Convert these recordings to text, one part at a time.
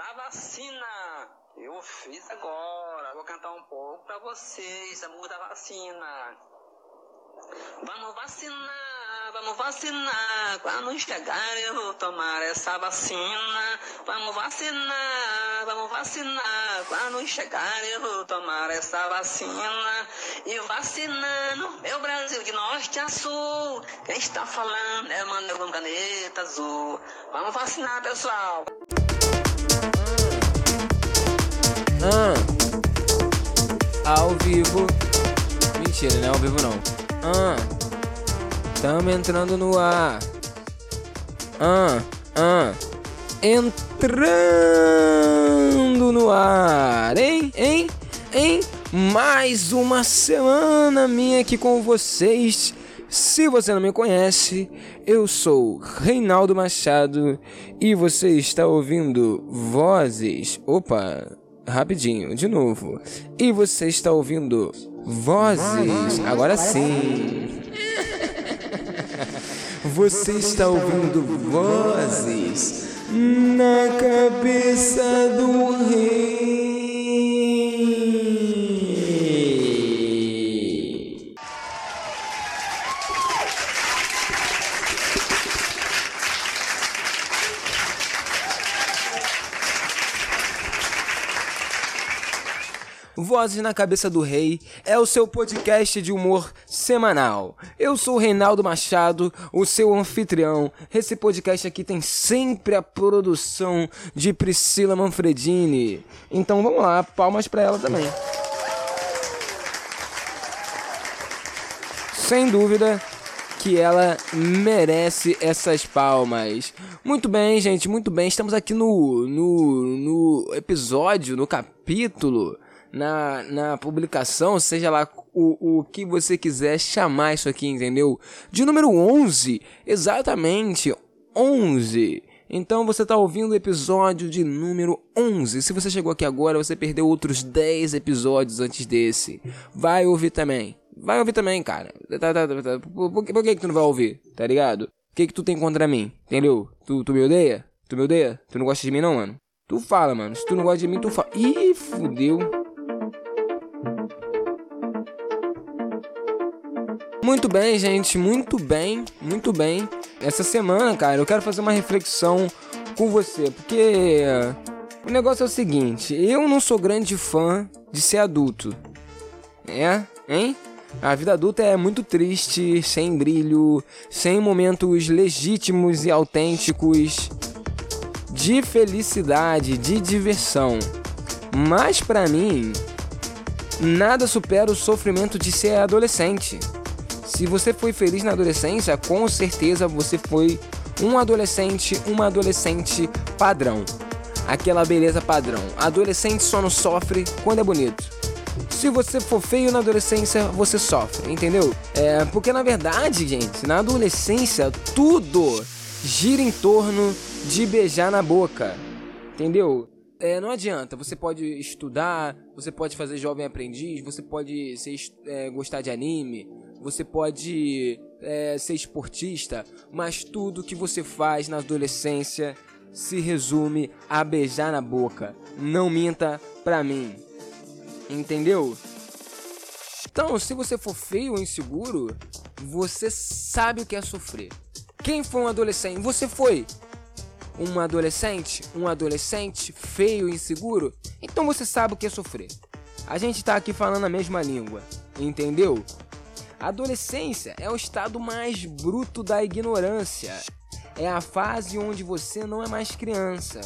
da vacina. Eu fiz agora. Vou cantar um pouco pra vocês a música da vacina. Vamos vacinar, vamos vacinar. Quando chegar eu vou tomar essa vacina. Vamos vacinar, vamos vacinar. Quando chegar eu vou tomar essa vacina. E vacinando meu Brasil de norte a sul. Quem está falando é com caneta azul. Vamos vacinar, pessoal. Ao vivo. Mentira, não é ao vivo não. Ah, tamo entrando no ar. Ah, ah, entrando no ar, hein, hein, hein? Mais uma semana minha aqui com vocês. Se você não me conhece, eu sou Reinaldo Machado e você está ouvindo Vozes. Opa, rapidinho, de novo. E você está ouvindo Vozes. Agora sim. Você está ouvindo Vozes na cabeça do rei. Vozes na Cabeça do Rei é o seu podcast de humor semanal. Eu sou o Reinaldo Machado, o seu anfitrião. Esse podcast aqui tem sempre a produção de Priscila Manfredini. Então vamos lá, palmas para ela também. Sem dúvida que ela merece essas palmas. Muito bem, gente, muito bem. Estamos aqui no, no, no episódio, no capítulo na, na publicação, seja lá o, o que você quiser chamar isso aqui, entendeu? De número 11, exatamente 11. Então você está ouvindo o episódio de número 11. Se você chegou aqui agora, você perdeu outros 10 episódios antes desse. Vai ouvir também. Vai ouvir também, cara. Tá, tá, tá, por, por, por, que, que tu não vai ouvir? Tá ligado? O que que tu tem contra mim? Entendeu? Tu, tu me odeia? Tu me odeia? Tu não gosta de mim não, mano? Tu fala, mano. Se tu não gosta de mim, tu fala. Ih, fudeu. Muito bem, gente, muito bem, muito bem. Essa semana, cara, eu quero fazer uma reflexão com você, porque o negócio é o seguinte: eu não sou grande fã de ser adulto. É? Hein? A vida adulta é muito triste, sem brilho, sem momentos legítimos e autênticos de felicidade, de diversão. Mas para mim, nada supera o sofrimento de ser adolescente. Se você foi feliz na adolescência, com certeza você foi um adolescente, uma adolescente padrão. Aquela beleza padrão. Adolescente só não sofre quando é bonito. Se você for feio na adolescência, você sofre, entendeu? É, porque na verdade, gente, na adolescência tudo gira em torno de beijar na boca. Entendeu? É, não adianta, você pode estudar, você pode fazer jovem aprendiz, você pode ser, é, gostar de anime, você pode é, ser esportista, mas tudo que você faz na adolescência se resume a beijar na boca. Não minta pra mim. Entendeu? Então, se você for feio ou inseguro, você sabe o que é sofrer. Quem foi um adolescente? Você foi um adolescente? Um adolescente feio e inseguro? Então você sabe o que é sofrer. A gente tá aqui falando a mesma língua, entendeu? A adolescência é o estado mais bruto da ignorância. É a fase onde você não é mais criança.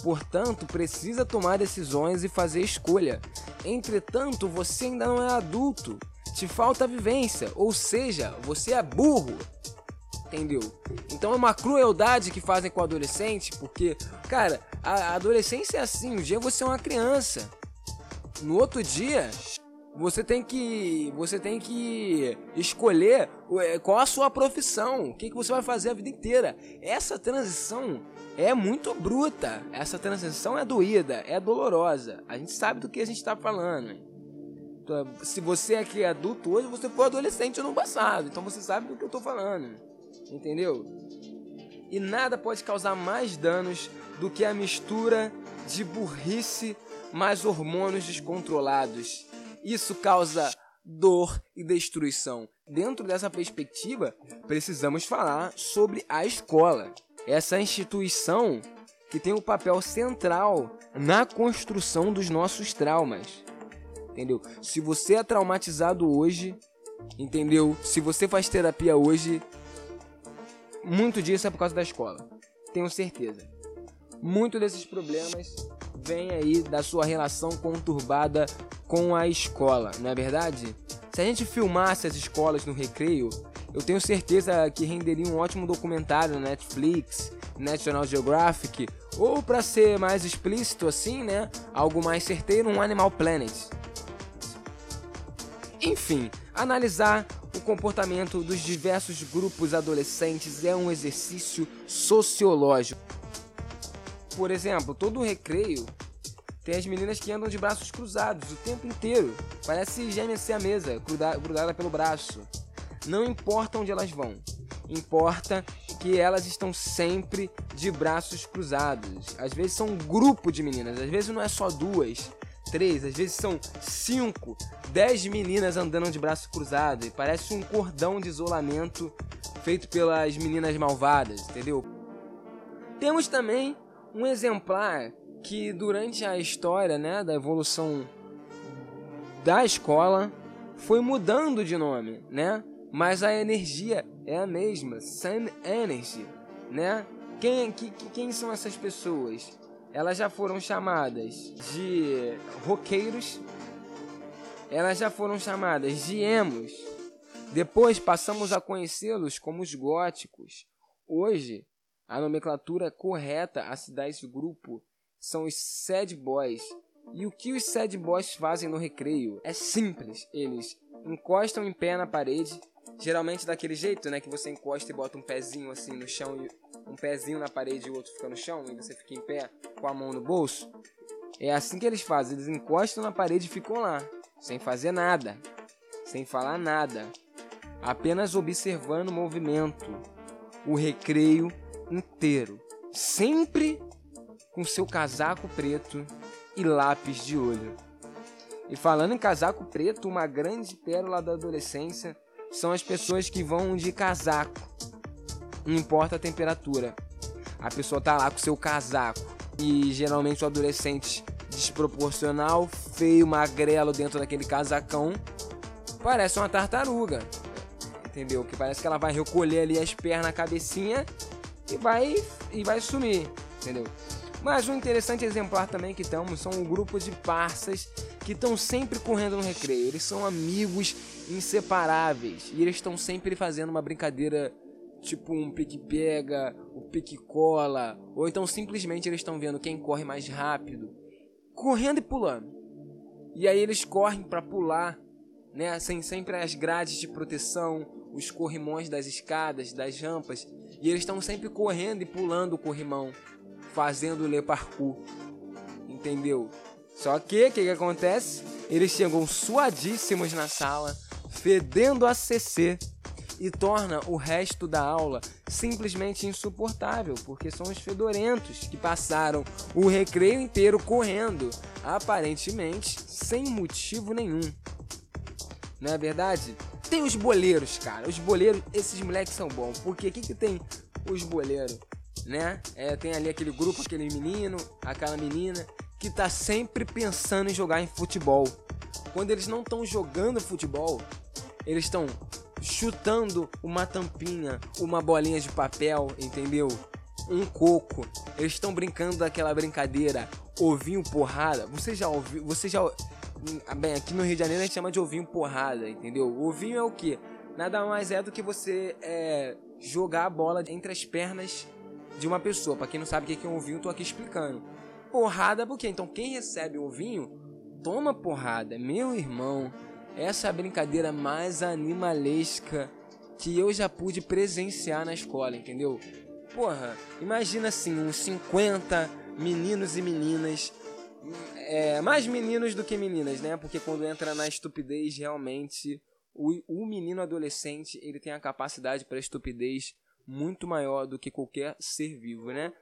Portanto, precisa tomar decisões e fazer escolha. Entretanto, você ainda não é adulto. Te falta vivência, ou seja, você é burro. Entendeu? Então é uma crueldade que fazem com o adolescente, porque, cara, a adolescência é assim, um dia você é uma criança. No outro dia, você tem que você tem que escolher é, qual a sua profissão, o que, que você vai fazer a vida inteira. Essa transição é muito bruta, essa transição é doída, é dolorosa. A gente sabe do que a gente está falando. Então, se você é que é adulto hoje, você foi adolescente no passado, então você sabe do que eu estou falando, entendeu? E nada pode causar mais danos do que a mistura de burrice mais hormônios descontrolados. Isso causa dor e destruição. Dentro dessa perspectiva, precisamos falar sobre a escola. Essa instituição que tem um papel central na construção dos nossos traumas. Entendeu? Se você é traumatizado hoje, entendeu? Se você faz terapia hoje, muito disso é por causa da escola. Tenho certeza. Muito desses problemas vem aí da sua relação conturbada com a escola, não é verdade? Se a gente filmasse as escolas no recreio, eu tenho certeza que renderia um ótimo documentário na Netflix, National Geographic, ou para ser mais explícito assim, né, algo mais certeiro, um Animal Planet. Enfim, analisar o comportamento dos diversos grupos adolescentes é um exercício sociológico. Por exemplo, todo recreio tem as meninas que andam de braços cruzados o tempo inteiro. Parece gêmeas a mesa, grudada pelo braço. Não importa onde elas vão. Importa que elas estão sempre de braços cruzados. Às vezes são um grupo de meninas, às vezes não é só duas, três, às vezes são cinco, dez meninas andando de braço cruzado. E parece um cordão de isolamento feito pelas meninas malvadas, entendeu? Temos também um exemplar que durante a história né, da evolução da escola foi mudando de nome, né? Mas a energia é a mesma, same energy, né? Quem, que, quem são essas pessoas? Elas já foram chamadas de roqueiros, elas já foram chamadas de emos. Depois passamos a conhecê-los como os góticos. Hoje, a nomenclatura correta a se dar esse grupo são os sad boys. E o que os sad boys fazem no recreio? É simples, eles encostam em pé na parede, geralmente daquele jeito, né, que você encosta e bota um pezinho assim no chão e um pezinho na parede e o outro fica no chão e você fica em pé com a mão no bolso. É assim que eles fazem, eles encostam na parede e ficam lá, sem fazer nada, sem falar nada, apenas observando o movimento, o recreio inteiro, sempre com seu casaco preto e lápis de olho. E falando em casaco preto, uma grande pérola da adolescência são as pessoas que vão de casaco. Não importa a temperatura. A pessoa tá lá com seu casaco. E geralmente o adolescente desproporcional, feio, magrelo dentro daquele casacão, parece uma tartaruga. Entendeu? Que parece que ela vai recolher ali as pernas, a cabecinha e vai e vai sumir, entendeu? Mas um interessante exemplar também que estamos são um grupo de parças que estão sempre correndo no recreio. Eles são amigos inseparáveis e eles estão sempre fazendo uma brincadeira tipo um pique-pega, o um pique-cola, ou então simplesmente eles estão vendo quem corre mais rápido, correndo e pulando. E aí eles correm para pular, né, sem sempre as grades de proteção, os corrimões das escadas, das rampas, e eles estão sempre correndo e pulando o corrimão fazendo le parkour. Entendeu? Só que, o que, que acontece? Eles chegam suadíssimos na sala, fedendo a CC, e torna o resto da aula simplesmente insuportável, porque são os fedorentos que passaram o recreio inteiro correndo, aparentemente sem motivo nenhum. Não é verdade? Tem os boleiros, cara. Os boleiros, esses moleques são bons. Porque o que, que tem os boleiros? né? É, tem ali aquele grupo, aquele menino, aquela menina que tá sempre pensando em jogar em futebol. Quando eles não estão jogando futebol, eles estão chutando uma tampinha, uma bolinha de papel, entendeu? Um coco. Eles estão brincando daquela brincadeira ovinho porrada. Você já ouviu? Você já bem, aqui no Rio de Janeiro a gente chama de ovinho porrada, entendeu? Ovinho é o que? Nada mais é do que você é, jogar a bola entre as pernas de uma pessoa. Para quem não sabe o que é um ovinho, tô aqui explicando. Porrada por quê? Então quem recebe o ovinho, toma porrada. Meu irmão, essa é a brincadeira mais animalesca que eu já pude presenciar na escola, entendeu? Porra, imagina assim, uns 50 meninos e meninas. É, mais meninos do que meninas, né? Porque quando entra na estupidez, realmente, o, o menino adolescente, ele tem a capacidade para estupidez muito maior do que qualquer ser vivo, né?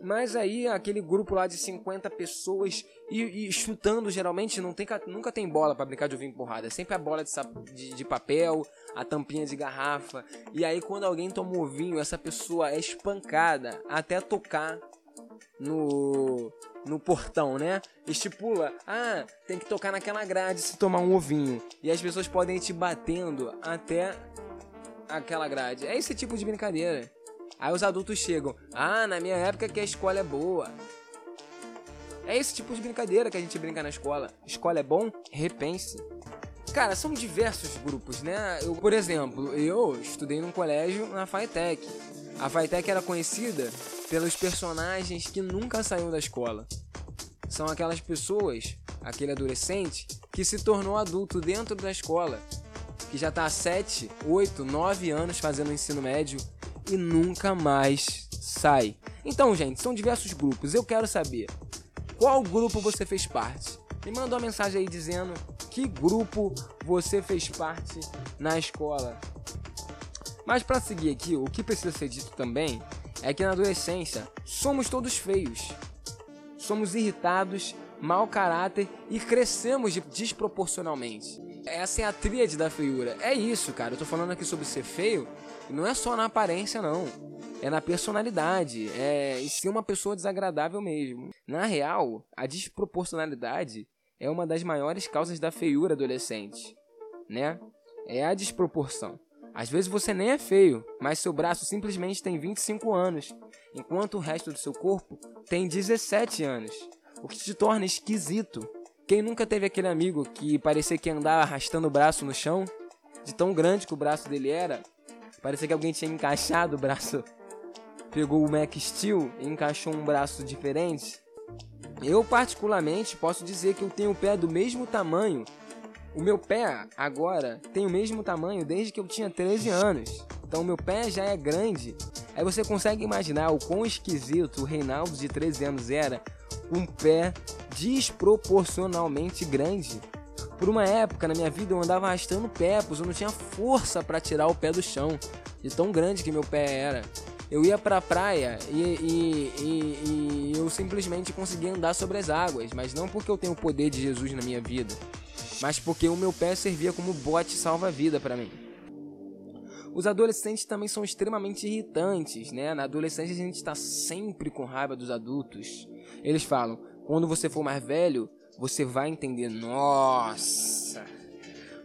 Mas aí aquele grupo lá de 50 pessoas e, e chutando geralmente não tem nunca tem bola para brincar de ovinho empurrada. É sempre a bola de, de, de, papel, a tampinha de garrafa. E aí quando alguém toma um ovinho, essa pessoa é espancada até tocar no no portão, né? Estipula, ah, tem que tocar naquela grade se tomar um ovinho. E as pessoas podem ir te batendo até aquela grade. É esse tipo de brincadeira. Aí os adultos chegam, ah, na minha época que a escola é boa. É esse tipo de brincadeira que a gente brinca na escola. Escola é bom? Repense. Cara, são diversos grupos, né? Eu, por exemplo, eu estudei num colégio na FATEC. A FATEC era conhecida pelos personagens que nunca saíram da escola. São aquelas pessoas, aquele adolescente, que se tornou adulto dentro da escola, que já está há 7, 8, 9 anos fazendo ensino médio e nunca mais sai. Então, gente, são diversos grupos. Eu quero saber qual grupo você fez parte. Me manda uma mensagem aí dizendo que grupo você fez parte na escola. Mas para seguir aqui, o que precisa ser dito também é que na adolescência somos todos feios. Somos irritados, mau caráter e crescemos desproporcionalmente. Essa é a tríade da feiura. É isso, cara. Eu tô falando aqui sobre ser feio, e não é só na aparência, não. É na personalidade, é ser uma pessoa desagradável mesmo. Na real, a desproporcionalidade é uma das maiores causas da feiura adolescente, né? É a desproporção. Às vezes você nem é feio, mas seu braço simplesmente tem 25 anos, enquanto o resto do seu corpo tem 17 anos, o que te torna esquisito. Quem nunca teve aquele amigo que parecia que andava arrastando o braço no chão, de tão grande que o braço dele era? Parecia que alguém tinha encaixado o braço. Pegou o Mac Steel e encaixou um braço diferente. Eu, particularmente, posso dizer que eu tenho o pé do mesmo tamanho o meu pé agora tem o mesmo tamanho desde que eu tinha 13 anos. Então o meu pé já é grande. Aí você consegue imaginar o quão esquisito o Reinaldo de 13 anos era um pé desproporcionalmente grande. Por uma época na minha vida eu andava arrastando pé, pois eu não tinha força para tirar o pé do chão, de tão grande que meu pé era. Eu ia pra praia e, e, e, e eu simplesmente conseguia andar sobre as águas, mas não porque eu tenho o poder de Jesus na minha vida mas porque o meu pé servia como bote salva-vida para mim. Os adolescentes também são extremamente irritantes, né? Na adolescência a gente está sempre com raiva dos adultos. Eles falam: quando você for mais velho, você vai entender. Nossa,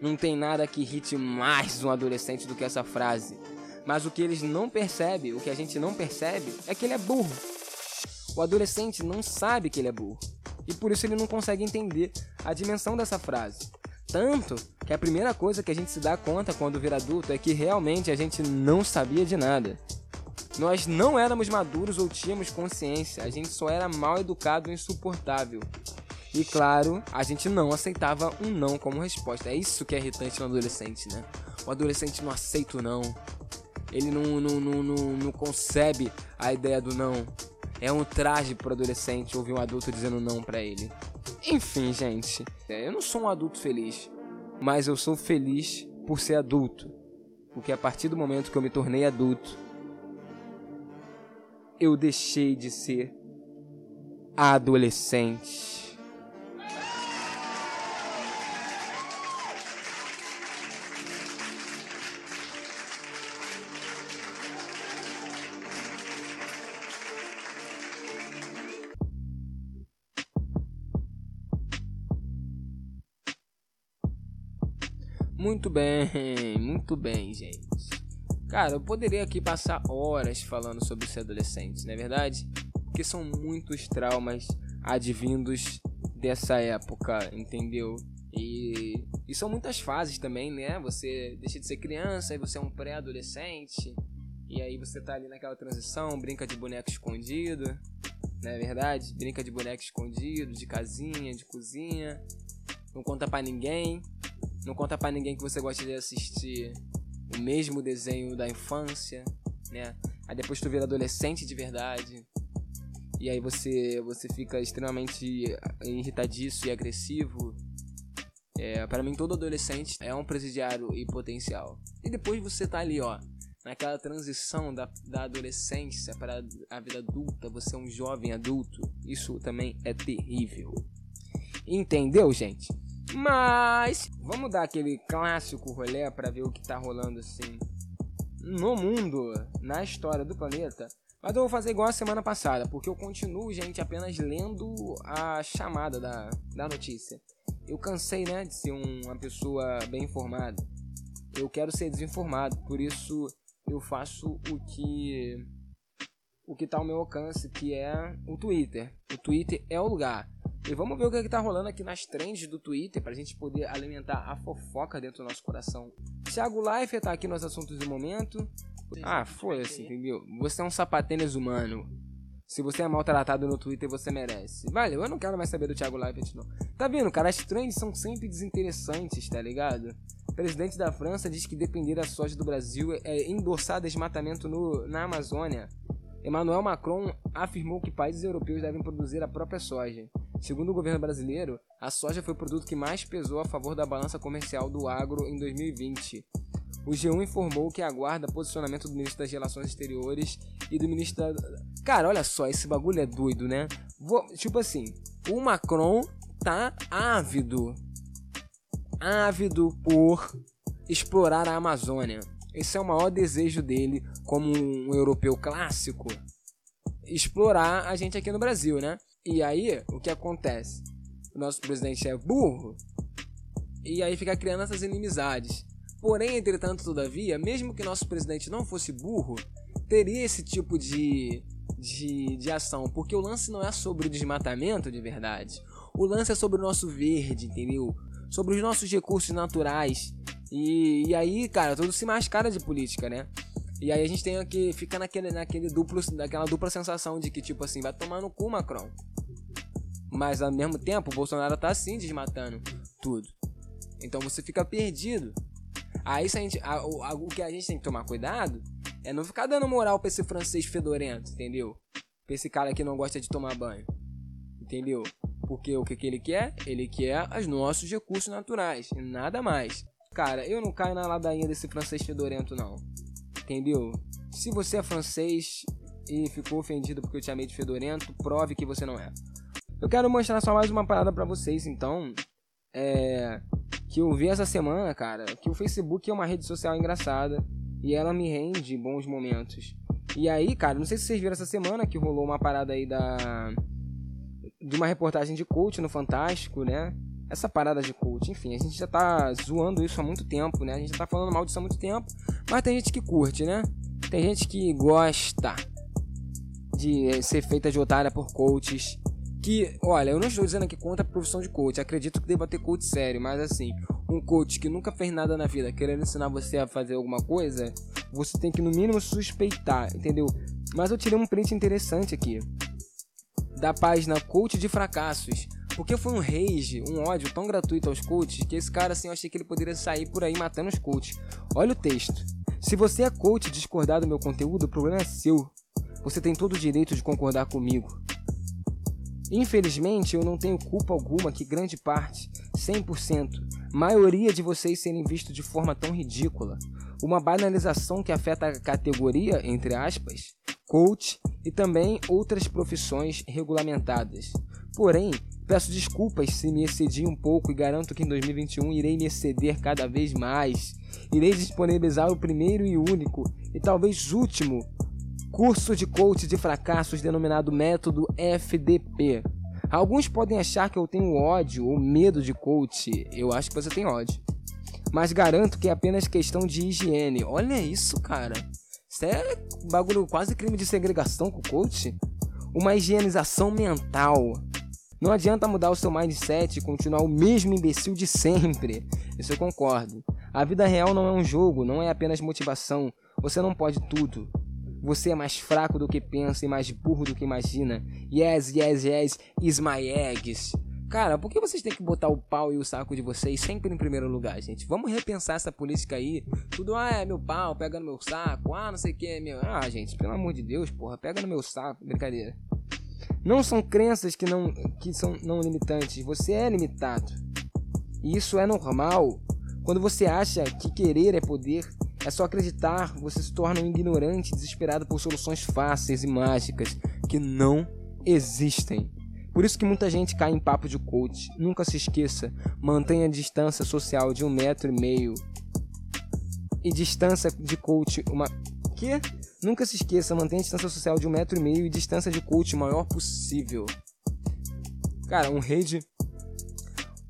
não tem nada que irrite mais um adolescente do que essa frase. Mas o que eles não percebem, o que a gente não percebe, é que ele é burro. O adolescente não sabe que ele é burro e por isso ele não consegue entender a dimensão dessa frase. Tanto que a primeira coisa que a gente se dá conta quando vira adulto é que realmente a gente não sabia de nada. Nós não éramos maduros ou tínhamos consciência, a gente só era mal educado e insuportável. E claro, a gente não aceitava um não como resposta. É isso que é irritante no adolescente, né? O adolescente não aceita o não. Ele não, não, não, não, não concebe a ideia do não. É um traje pro adolescente ouvir um adulto dizendo não para ele. Enfim, gente, é, eu não sou um adulto feliz, mas eu sou feliz por ser adulto. Porque a partir do momento que eu me tornei adulto, eu deixei de ser adolescente. Muito bem, muito bem, gente. Cara, eu poderia aqui passar horas falando sobre ser adolescente, não é verdade? Porque são muitos traumas advindos dessa época, entendeu? E, e são muitas fases também, né? Você deixa de ser criança, aí você é um pré-adolescente, e aí você tá ali naquela transição, brinca de boneco escondido, não é verdade? Brinca de boneco escondido, de casinha, de cozinha, não conta para ninguém. Não conta para ninguém que você gosta de assistir o mesmo desenho da infância, né? Aí depois tu vira adolescente de verdade. E aí você você fica extremamente irritadiço e agressivo. É, para mim todo adolescente é um presidiário e potencial. E depois você tá ali, ó, naquela transição da, da adolescência para a vida adulta, você é um jovem adulto, isso também é terrível. Entendeu, gente? Mas vamos dar aquele clássico rolê para ver o que tá rolando assim no mundo, na história do planeta. Mas eu vou fazer igual a semana passada, porque eu continuo, gente, apenas lendo a chamada da, da notícia. Eu cansei, né, de ser um, uma pessoa bem informada. Eu quero ser desinformado, por isso eu faço o que o que tá ao meu alcance, que é o Twitter. O Twitter é o lugar. E vamos ver o que, é que tá rolando aqui nas trends do Twitter pra gente poder alimentar a fofoca dentro do nosso coração. Thiago Life tá aqui nos assuntos do momento. Ah, foda-se, entendeu? Você é um sapatênis humano. Se você é maltratado no Twitter, você merece. Valeu, eu não quero mais saber do Thiago Leifert, não. Tá vendo, cara? As trends são sempre desinteressantes, tá ligado? O presidente da França diz que depender da soja do Brasil é endossar desmatamento no, na Amazônia. Emmanuel Macron afirmou que países europeus devem produzir a própria soja. Segundo o governo brasileiro, a soja foi o produto que mais pesou a favor da balança comercial do agro em 2020. O G1 informou que aguarda posicionamento do ministro das Relações Exteriores e do ministro da... Cara, olha só, esse bagulho é doido, né? Vou... Tipo assim, o Macron tá ávido ávido por explorar a Amazônia. Esse é o maior desejo dele, como um europeu clássico, explorar a gente aqui no Brasil, né? E aí, o que acontece? O nosso presidente é burro, e aí fica criando essas inimizades. Porém, entretanto, todavia, mesmo que nosso presidente não fosse burro, teria esse tipo de, de, de ação, porque o lance não é sobre o desmatamento de verdade. O lance é sobre o nosso verde, entendeu? sobre os nossos recursos naturais. E, e aí, cara, tudo se mascara de política, né? E aí a gente tem que fica naquele, naquele duplo, naquela dupla sensação de que, tipo assim, vai tomar no cu, Macron. Mas ao mesmo tempo, o Bolsonaro tá assim desmatando tudo. Então você fica perdido. Aí se a gente, a, a, o que a gente tem que tomar cuidado é não ficar dando moral pra esse francês fedorento, entendeu? Pra esse cara que não gosta de tomar banho. Entendeu? Porque o que, que ele quer? Ele quer os nossos recursos naturais, nada mais. Cara, eu não caio na ladainha desse francês fedorento, não. Entendeu? Se você é francês e ficou ofendido porque eu te chamei de fedorento, prove que você não é. Eu quero mostrar só mais uma parada para vocês, então. É. Que eu vi essa semana, cara, que o Facebook é uma rede social engraçada e ela me rende bons momentos. E aí, cara, não sei se vocês viram essa semana que rolou uma parada aí da de uma reportagem de coach no Fantástico, né? Essa parada de coach, enfim, a gente já tá zoando isso há muito tempo, né? A gente já tá falando mal disso há muito tempo, mas tem gente que curte, né? Tem gente que gosta de ser feita de otária por coaches. Que, olha, eu não estou dizendo aqui contra a profissão de coach, acredito que deva ter coach sério, mas assim, um coach que nunca fez nada na vida, querendo ensinar você a fazer alguma coisa, você tem que no mínimo suspeitar, entendeu? Mas eu tirei um print interessante aqui da página Coach de Fracassos. Porque foi um rage, um ódio tão gratuito aos coaches que esse cara assim eu achei que ele poderia sair por aí matando os coaches. Olha o texto. Se você é coach e discordar do meu conteúdo, o problema é seu. Você tem todo o direito de concordar comigo. Infelizmente, eu não tenho culpa alguma que grande parte, 100%, maioria de vocês serem vistos de forma tão ridícula. Uma banalização que afeta a categoria, entre aspas, coach e também outras profissões regulamentadas. Porém, peço desculpas se me excedi um pouco e garanto que em 2021 irei me exceder cada vez mais. Irei disponibilizar o primeiro e único, e talvez último, curso de coach de fracassos denominado Método FDP. Alguns podem achar que eu tenho ódio ou medo de coach. Eu acho que você tem ódio. Mas garanto que é apenas questão de higiene. Olha isso, cara. Isso é bagulho quase crime de segregação com coach. Uma higienização mental. Não adianta mudar o seu mindset e continuar o mesmo imbecil de sempre. Isso eu concordo. A vida real não é um jogo, não é apenas motivação. Você não pode tudo. Você é mais fraco do que pensa e mais burro do que imagina. Yes, yes, yes, is my eggs. Cara, por que vocês têm que botar o pau e o saco de vocês sempre em primeiro lugar, gente? Vamos repensar essa política aí. Tudo, ah, é meu pau, pega no meu saco, ah, não sei o que, é meu. Ah, gente, pelo amor de Deus, porra, pega no meu saco, brincadeira. Não são crenças que não, que são não limitantes, você é limitado. E isso é normal. Quando você acha que querer é poder, é só acreditar, você se torna um ignorante desesperado por soluções fáceis e mágicas que não existem. Por isso que muita gente cai em papo de coach. Nunca se esqueça, mantenha a distância social de um metro e meio. E distância de coach uma. Que? Nunca se esqueça, mantenha a distância social de um metro e meio e distância de coach maior possível. Cara, um rede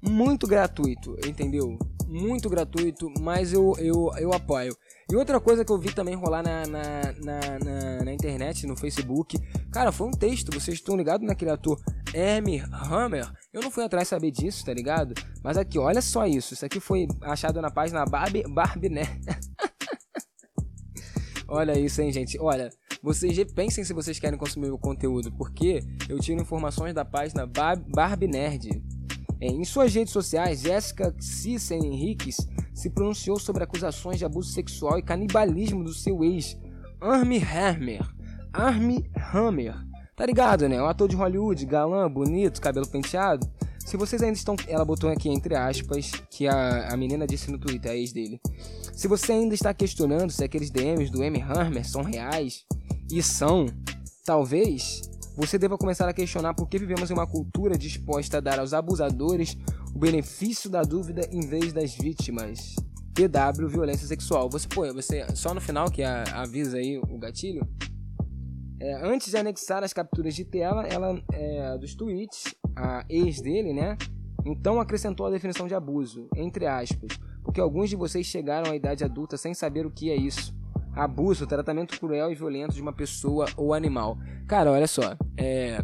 muito gratuito, entendeu? Muito gratuito, mas eu, eu, eu apoio. E outra coisa que eu vi também rolar na, na, na, na, na internet, no Facebook, cara, foi um texto. Vocês estão ligados naquele ator Amy Hammer? Eu não fui atrás saber disso, tá ligado? Mas aqui, olha só isso. Isso aqui foi achado na página Barbie, Barbie né? olha isso, hein, gente. Olha, vocês pensem se vocês querem consumir o conteúdo, porque eu tiro informações da página Barbie Nerd. Em suas redes sociais, Jéssica Cícero Henriques se pronunciou sobre acusações de abuso sexual e canibalismo do seu ex, Armie Hammer. Armie Hammer. Tá ligado, né? O ator de Hollywood, galã, bonito, cabelo penteado. Se vocês ainda estão. Ela botou aqui entre aspas que a, a menina disse no Twitter, a ex dele. Se você ainda está questionando se aqueles DMs do M. Hammer são reais, e são, talvez você deva começar a questionar por que vivemos em uma cultura disposta a dar aos abusadores o benefício da dúvida em vez das vítimas. PW, violência sexual. Você, pô, você só no final que a, avisa aí o gatilho. É, antes de anexar as capturas de tela, ela é, dos tweets, a ex dele, né? Então acrescentou a definição de abuso, entre aspas, porque alguns de vocês chegaram à idade adulta sem saber o que é isso abuso, tratamento cruel e violento de uma pessoa ou animal. Cara, olha só, é...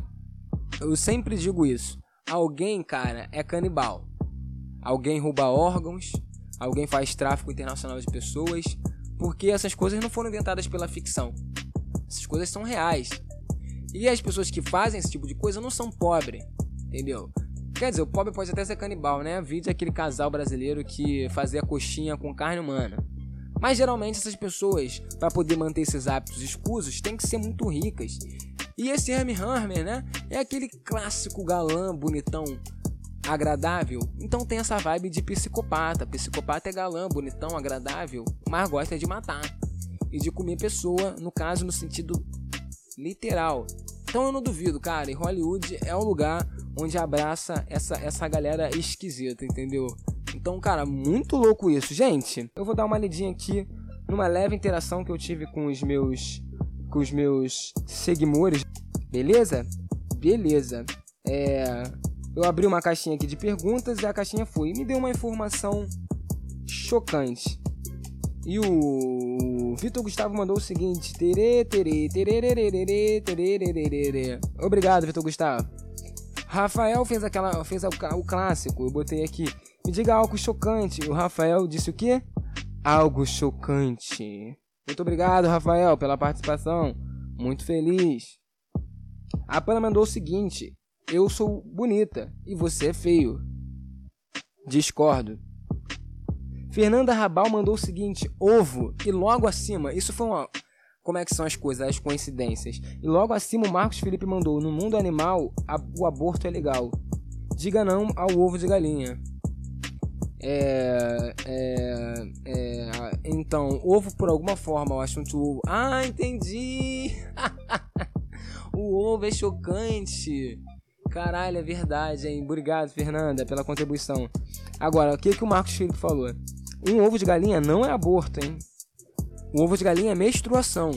eu sempre digo isso. Alguém, cara, é canibal. Alguém rouba órgãos, alguém faz tráfico internacional de pessoas, porque essas coisas não foram inventadas pela ficção. Essas coisas são reais. E as pessoas que fazem esse tipo de coisa não são pobres, entendeu? Quer dizer, o pobre pode até ser canibal, né? Vídeo aquele casal brasileiro que fazia coxinha com carne humana. Mas geralmente essas pessoas, para poder manter esses hábitos escusos, têm que ser muito ricas. E esse Amy Hammer, né, é aquele clássico galã, bonitão, agradável. Então tem essa vibe de psicopata. Psicopata é galã, bonitão, agradável, mas gosta de matar e de comer pessoa, no caso no sentido literal. Então eu não duvido, cara, e Hollywood é o lugar onde abraça essa essa galera esquisita, entendeu? Então, cara, muito louco isso. Gente, eu vou dar uma lidinha aqui numa leve interação que eu tive com os meus com os meus seguidores. Beleza? Beleza. É, eu abri uma caixinha aqui de perguntas e a caixinha foi me deu uma informação chocante. E o Vitor Gustavo mandou o seguinte: tere, tere, tere, tere, Obrigado, Vitor Gustavo. Rafael fez aquela fez o, o clássico. Eu botei aqui me diga algo chocante. O Rafael disse o quê? Algo chocante. Muito obrigado, Rafael, pela participação. Muito feliz. A Pana mandou o seguinte: Eu sou bonita e você é feio. Discordo. Fernanda Rabal mandou o seguinte: ovo. E logo acima, isso foi uma. Como é que são as coisas, as coincidências? E logo acima o Marcos Felipe mandou: No mundo animal, a, o aborto é legal. Diga não ao ovo de galinha. É, é, é, então, ovo por alguma forma, o assunto ovo. Ah, entendi! o ovo é chocante. Caralho, é verdade, hein? Obrigado, Fernanda, pela contribuição. Agora, o que, que o Marcos Felipe falou? Um ovo de galinha não é aborto, hein? Um ovo de galinha é menstruação.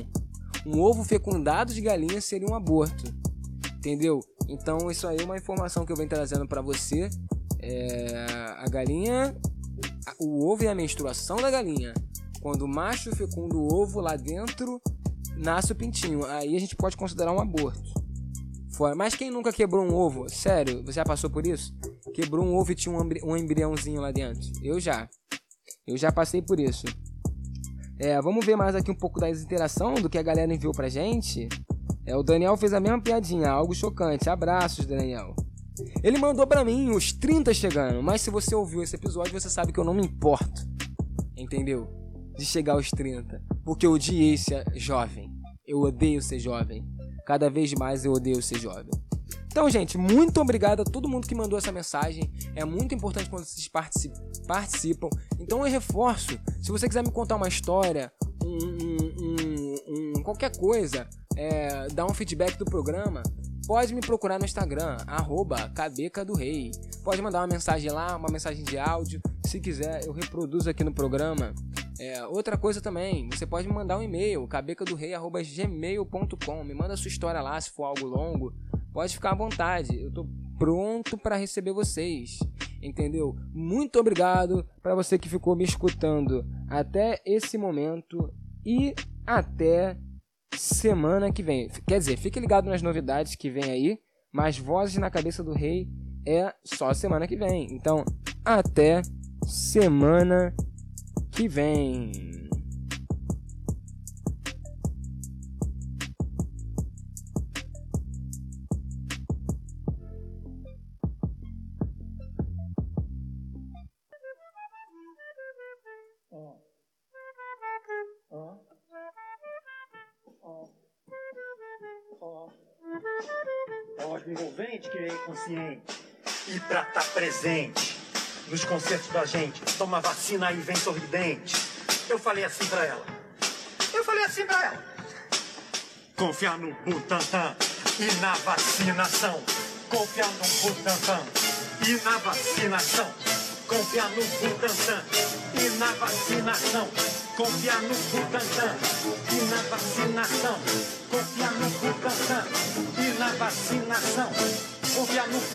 Um ovo fecundado de galinha seria um aborto. Entendeu? Então, isso aí é uma informação que eu venho trazendo para você é, a galinha, o ovo e a menstruação da galinha. Quando o macho fecunda o ovo lá dentro, nasce o pintinho. Aí a gente pode considerar um aborto. Fora. Mas quem nunca quebrou um ovo? Sério, você já passou por isso? Quebrou um ovo e tinha um, embriãozinho lá dentro? Eu já. Eu já passei por isso. É, vamos ver mais aqui um pouco da interação do que a galera enviou pra gente. É, o Daniel fez a mesma piadinha, algo chocante. Abraços, Daniel. Ele mandou para mim os 30 chegando, mas se você ouviu esse episódio, você sabe que eu não me importo. Entendeu? De chegar aos 30. Porque eu odiei ser jovem. Eu odeio ser jovem. Cada vez mais eu odeio ser jovem. Então, gente, muito obrigado a todo mundo que mandou essa mensagem. É muito importante quando vocês participam. Então, eu reforço, se você quiser me contar uma história, um, um, um, qualquer coisa, é, dar um feedback do programa, pode me procurar no Instagram, arroba Cabeca do Rei. Pode mandar uma mensagem lá, uma mensagem de áudio. Se quiser, eu reproduzo aqui no programa. É, outra coisa também, você pode me mandar um e-mail, cabecadorei.gmail.com. Me manda sua história lá, se for algo longo. Pode ficar à vontade. Eu tô pronto para receber vocês. Entendeu? Muito obrigado para você que ficou me escutando até esse momento e até semana que vem. Quer dizer, fique ligado nas novidades que vem aí, mas Vozes na Cabeça do Rei é só semana que vem. Então, até semana que vem. Envolvente que é inconsciente. E pra estar tá presente nos concertos da gente, toma vacina e vem sorridente. Eu falei assim pra ela. Eu falei assim pra ela. Confiar no Butantan e na vacinação. Confiar no Butantan e na vacinação. Confiar no Butantan e na vacinação. Confiar no Butantan e na vacinação. Confiar no Butantan e na vacinação. Confiar no